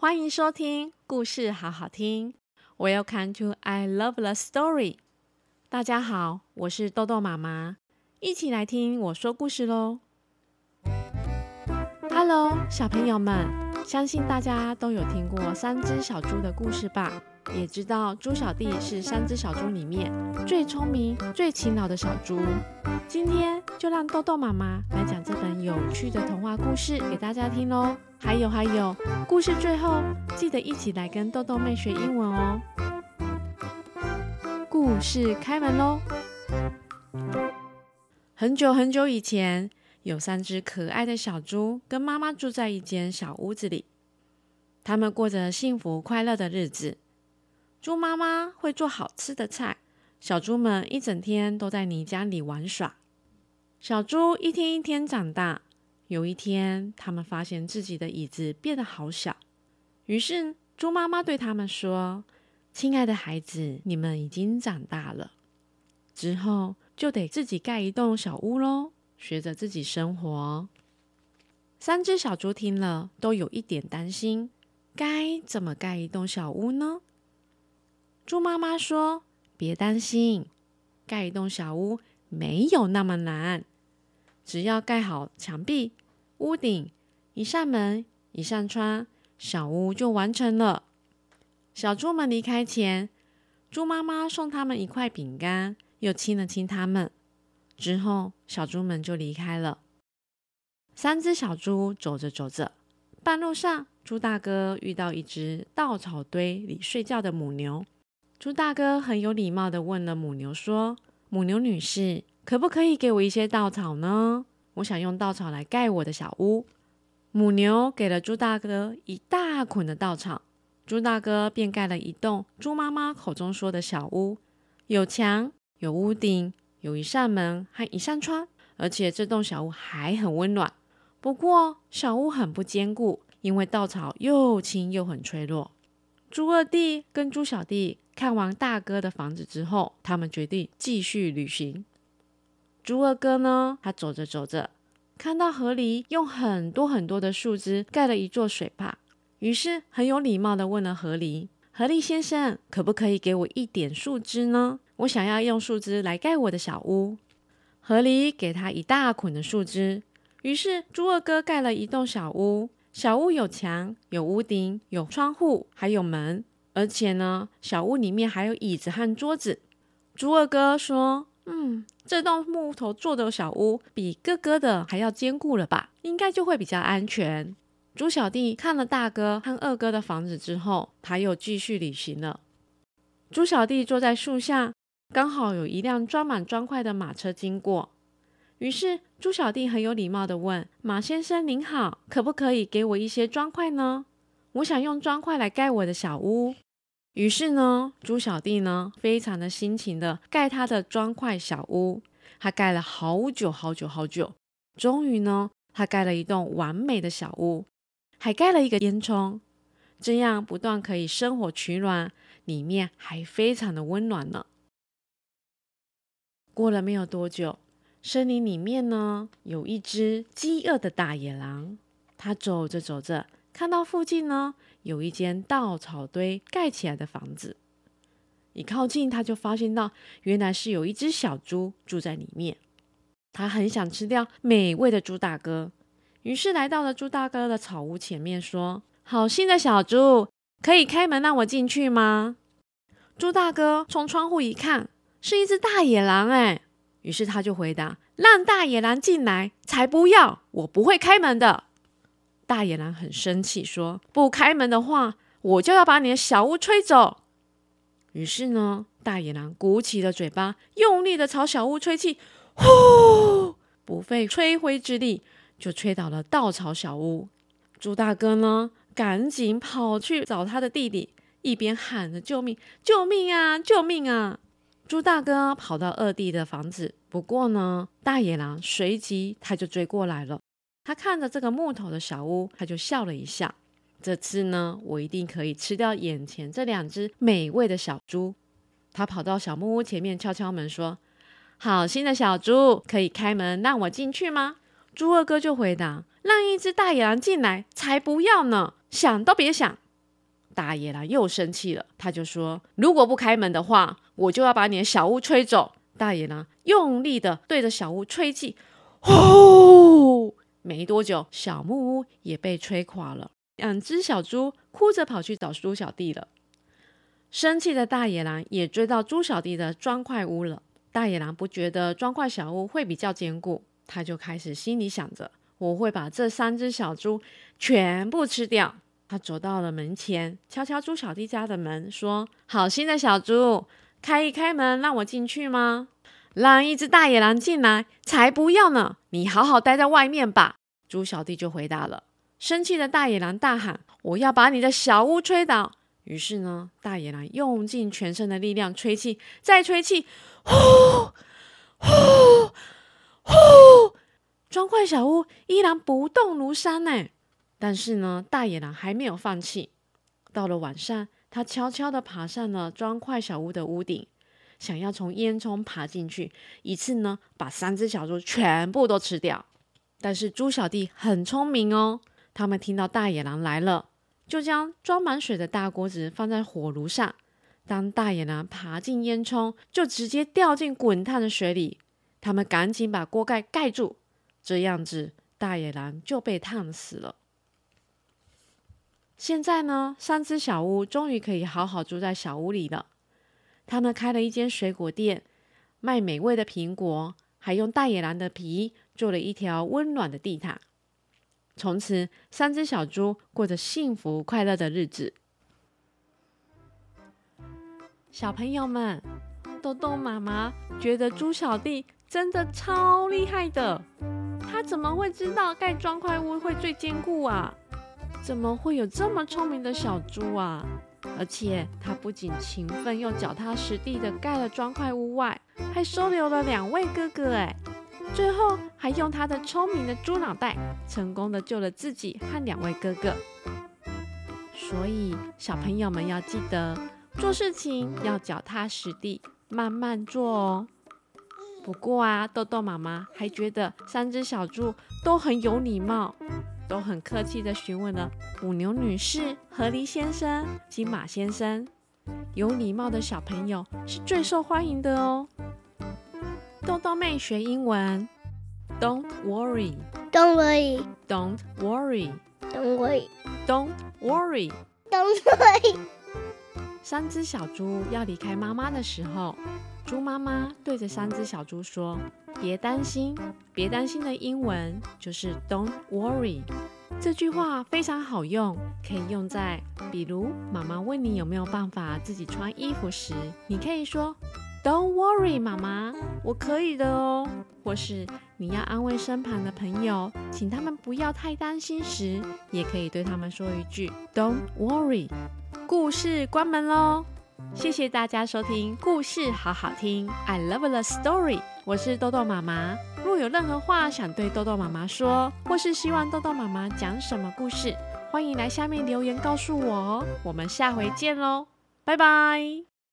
欢迎收听故事好好听。Welcome to I Love the Story。大家好，我是豆豆妈妈，一起来听我说故事喽。Hello，小朋友们，相信大家都有听过三只小猪的故事吧？也知道猪小弟是三只小猪里面最聪明、最勤劳的小猪。今天就让豆豆妈妈来讲这本有趣的童话故事给大家听喽。还有还有，故事最后记得一起来跟豆豆妹学英文哦。故事开门喽！很久很久以前，有三只可爱的小猪跟妈妈住在一间小屋子里，他们过着幸福快乐的日子。猪妈妈会做好吃的菜，小猪们一整天都在泥浆里玩耍。小猪一天一天长大。有一天，他们发现自己的椅子变得好小，于是猪妈妈对他们说：“亲爱的孩子，你们已经长大了，之后就得自己盖一栋小屋喽，学着自己生活。”三只小猪听了，都有一点担心，该怎么盖一栋小屋呢？猪妈妈说：“别担心，盖一栋小屋没有那么难。”只要盖好墙壁、屋顶、一扇门、一扇窗，小屋就完成了。小猪们离开前，猪妈妈送他们一块饼干，又亲了亲他们。之后，小猪们就离开了。三只小猪走着走着，半路上，猪大哥遇到一只稻草堆里睡觉的母牛。猪大哥很有礼貌地问了母牛说：“母牛女士。”可不可以给我一些稻草呢？我想用稻草来盖我的小屋。母牛给了猪大哥一大捆的稻草，猪大哥便盖了一栋猪妈妈口中说的小屋，有墙、有屋顶、有一扇门和一扇窗，而且这栋小屋还很温暖。不过小屋很不坚固，因为稻草又轻又很脆弱。猪二弟跟猪小弟看完大哥的房子之后，他们决定继续旅行。猪二哥呢，他走着走着，看到河狸用很多很多的树枝盖了一座水坝，于是很有礼貌地问了河狸：“河狸先生，可不可以给我一点树枝呢？我想要用树枝来盖我的小屋。”河狸给他一大捆的树枝，于是猪二哥盖了一栋小屋。小屋有墙，有屋顶，有窗户，还有门，而且呢，小屋里面还有椅子和桌子。猪二哥说。嗯，这栋木头做的小屋比哥哥的还要坚固了吧？应该就会比较安全。猪小弟看了大哥和二哥的房子之后，他又继续旅行了。猪小弟坐在树下，刚好有一辆装满砖块的马车经过，于是猪小弟很有礼貌地问：“马先生您好，可不可以给我一些砖块呢？我想用砖块来盖我的小屋。”于是呢，猪小弟呢，非常的辛勤的盖他的砖块小屋。他盖了好久好久好久，终于呢，他盖了一栋完美的小屋，还盖了一个烟囱，这样不但可以生火取暖，里面还非常的温暖呢。过了没有多久，森林里面呢，有一只饥饿的大野狼，他走着走着，看到附近呢。有一间稻草堆盖起来的房子，一靠近，他就发现到原来是有一只小猪住在里面。他很想吃掉美味的猪大哥，于是来到了猪大哥的草屋前面，说：“好心的小猪，可以开门让我进去吗？”猪大哥从窗户一看，是一只大野狼，哎，于是他就回答：“让大野狼进来，才不要，我不会开门的。”大野狼很生气，说：“不开门的话，我就要把你的小屋吹走。”于是呢，大野狼鼓起了嘴巴，用力的朝小屋吹气，呼，不费吹灰之力，就吹倒了稻草小屋。猪大哥呢，赶紧跑去找他的弟弟，一边喊着：“救命！救命啊！救命啊！”猪大哥跑到二弟的房子，不过呢，大野狼随即他就追过来了。他看着这个木头的小屋，他就笑了一下。这次呢，我一定可以吃掉眼前这两只美味的小猪。他跑到小木屋前面敲敲门，说：“好心的小猪，可以开门让我进去吗？”猪二哥就回答：“让一只大野狼进来，才不要呢！想都别想！”大野狼又生气了，他就说：“如果不开门的话，我就要把你的小屋吹走。”大野狼用力的对着小屋吹气，呼！没多久，小木屋也被吹垮了。两只小猪哭着跑去找猪小弟了。生气的大野狼也追到猪小弟的砖块屋了。大野狼不觉得砖块小屋会比较坚固，他就开始心里想着：“我会把这三只小猪全部吃掉。”他走到了门前，敲敲猪小弟家的门，说：“好心的小猪，开一开门，让我进去吗？”“让一只大野狼进来，才不要呢！你好好待在外面吧。”猪小弟就回答了。生气的大野狼大喊：“我要把你的小屋吹倒！”于是呢，大野狼用尽全身的力量吹气，再吹气，呼呼呼，砖块小屋依然不动如山呢。但是呢，大野狼还没有放弃。到了晚上，他悄悄地爬上了砖块小屋的屋顶，想要从烟囱爬进去，一次呢把三只小猪全部都吃掉。但是猪小弟很聪明哦，他们听到大野狼来了，就将装满水的大锅子放在火炉上。当大野狼爬进烟囱，就直接掉进滚烫的水里。他们赶紧把锅盖盖住，这样子大野狼就被烫死了。现在呢，三只小屋终于可以好好住在小屋里了。他们开了一间水果店，卖美味的苹果，还用大野狼的皮做了一条温暖的地毯。从此，三只小猪过着幸福快乐的日子。小朋友们，豆豆妈妈觉得猪小弟真的超厉害的。他怎么会知道盖砖块屋会最坚固啊？怎么会有这么聪明的小猪啊？而且他不仅勤奋又脚踏实地的盖了砖块屋外，还收留了两位哥哥哎，最后还用他的聪明的猪脑袋，成功的救了自己和两位哥哥。所以小朋友们要记得，做事情要脚踏实地，慢慢做哦。不过啊，豆豆妈妈还觉得三只小猪都很有礼貌。都很客气地询问了母牛女士、河狸先生、金马先生。有礼貌的小朋友是最受欢迎的哦。豆豆妹学英文，Don't worry, Don't worry, Don't worry, Don't worry, Don't worry, Don't worry。三只小猪要离开妈妈的时候，猪妈妈对着三只小猪说。别担心，别担心的英文就是 "Don't worry"。这句话非常好用，可以用在比如妈妈问你有没有办法自己穿衣服时，你可以说 "Don't worry，妈妈，我可以的哦。或是你要安慰身旁的朋友，请他们不要太担心时，也可以对他们说一句 "Don't worry"。故事关门喽。谢谢大家收听故事好好听，I love the story。我是豆豆妈妈。若有任何话想对豆豆妈妈说，或是希望豆豆妈妈讲什么故事，欢迎来下面留言告诉我哦。我们下回见喽，拜拜。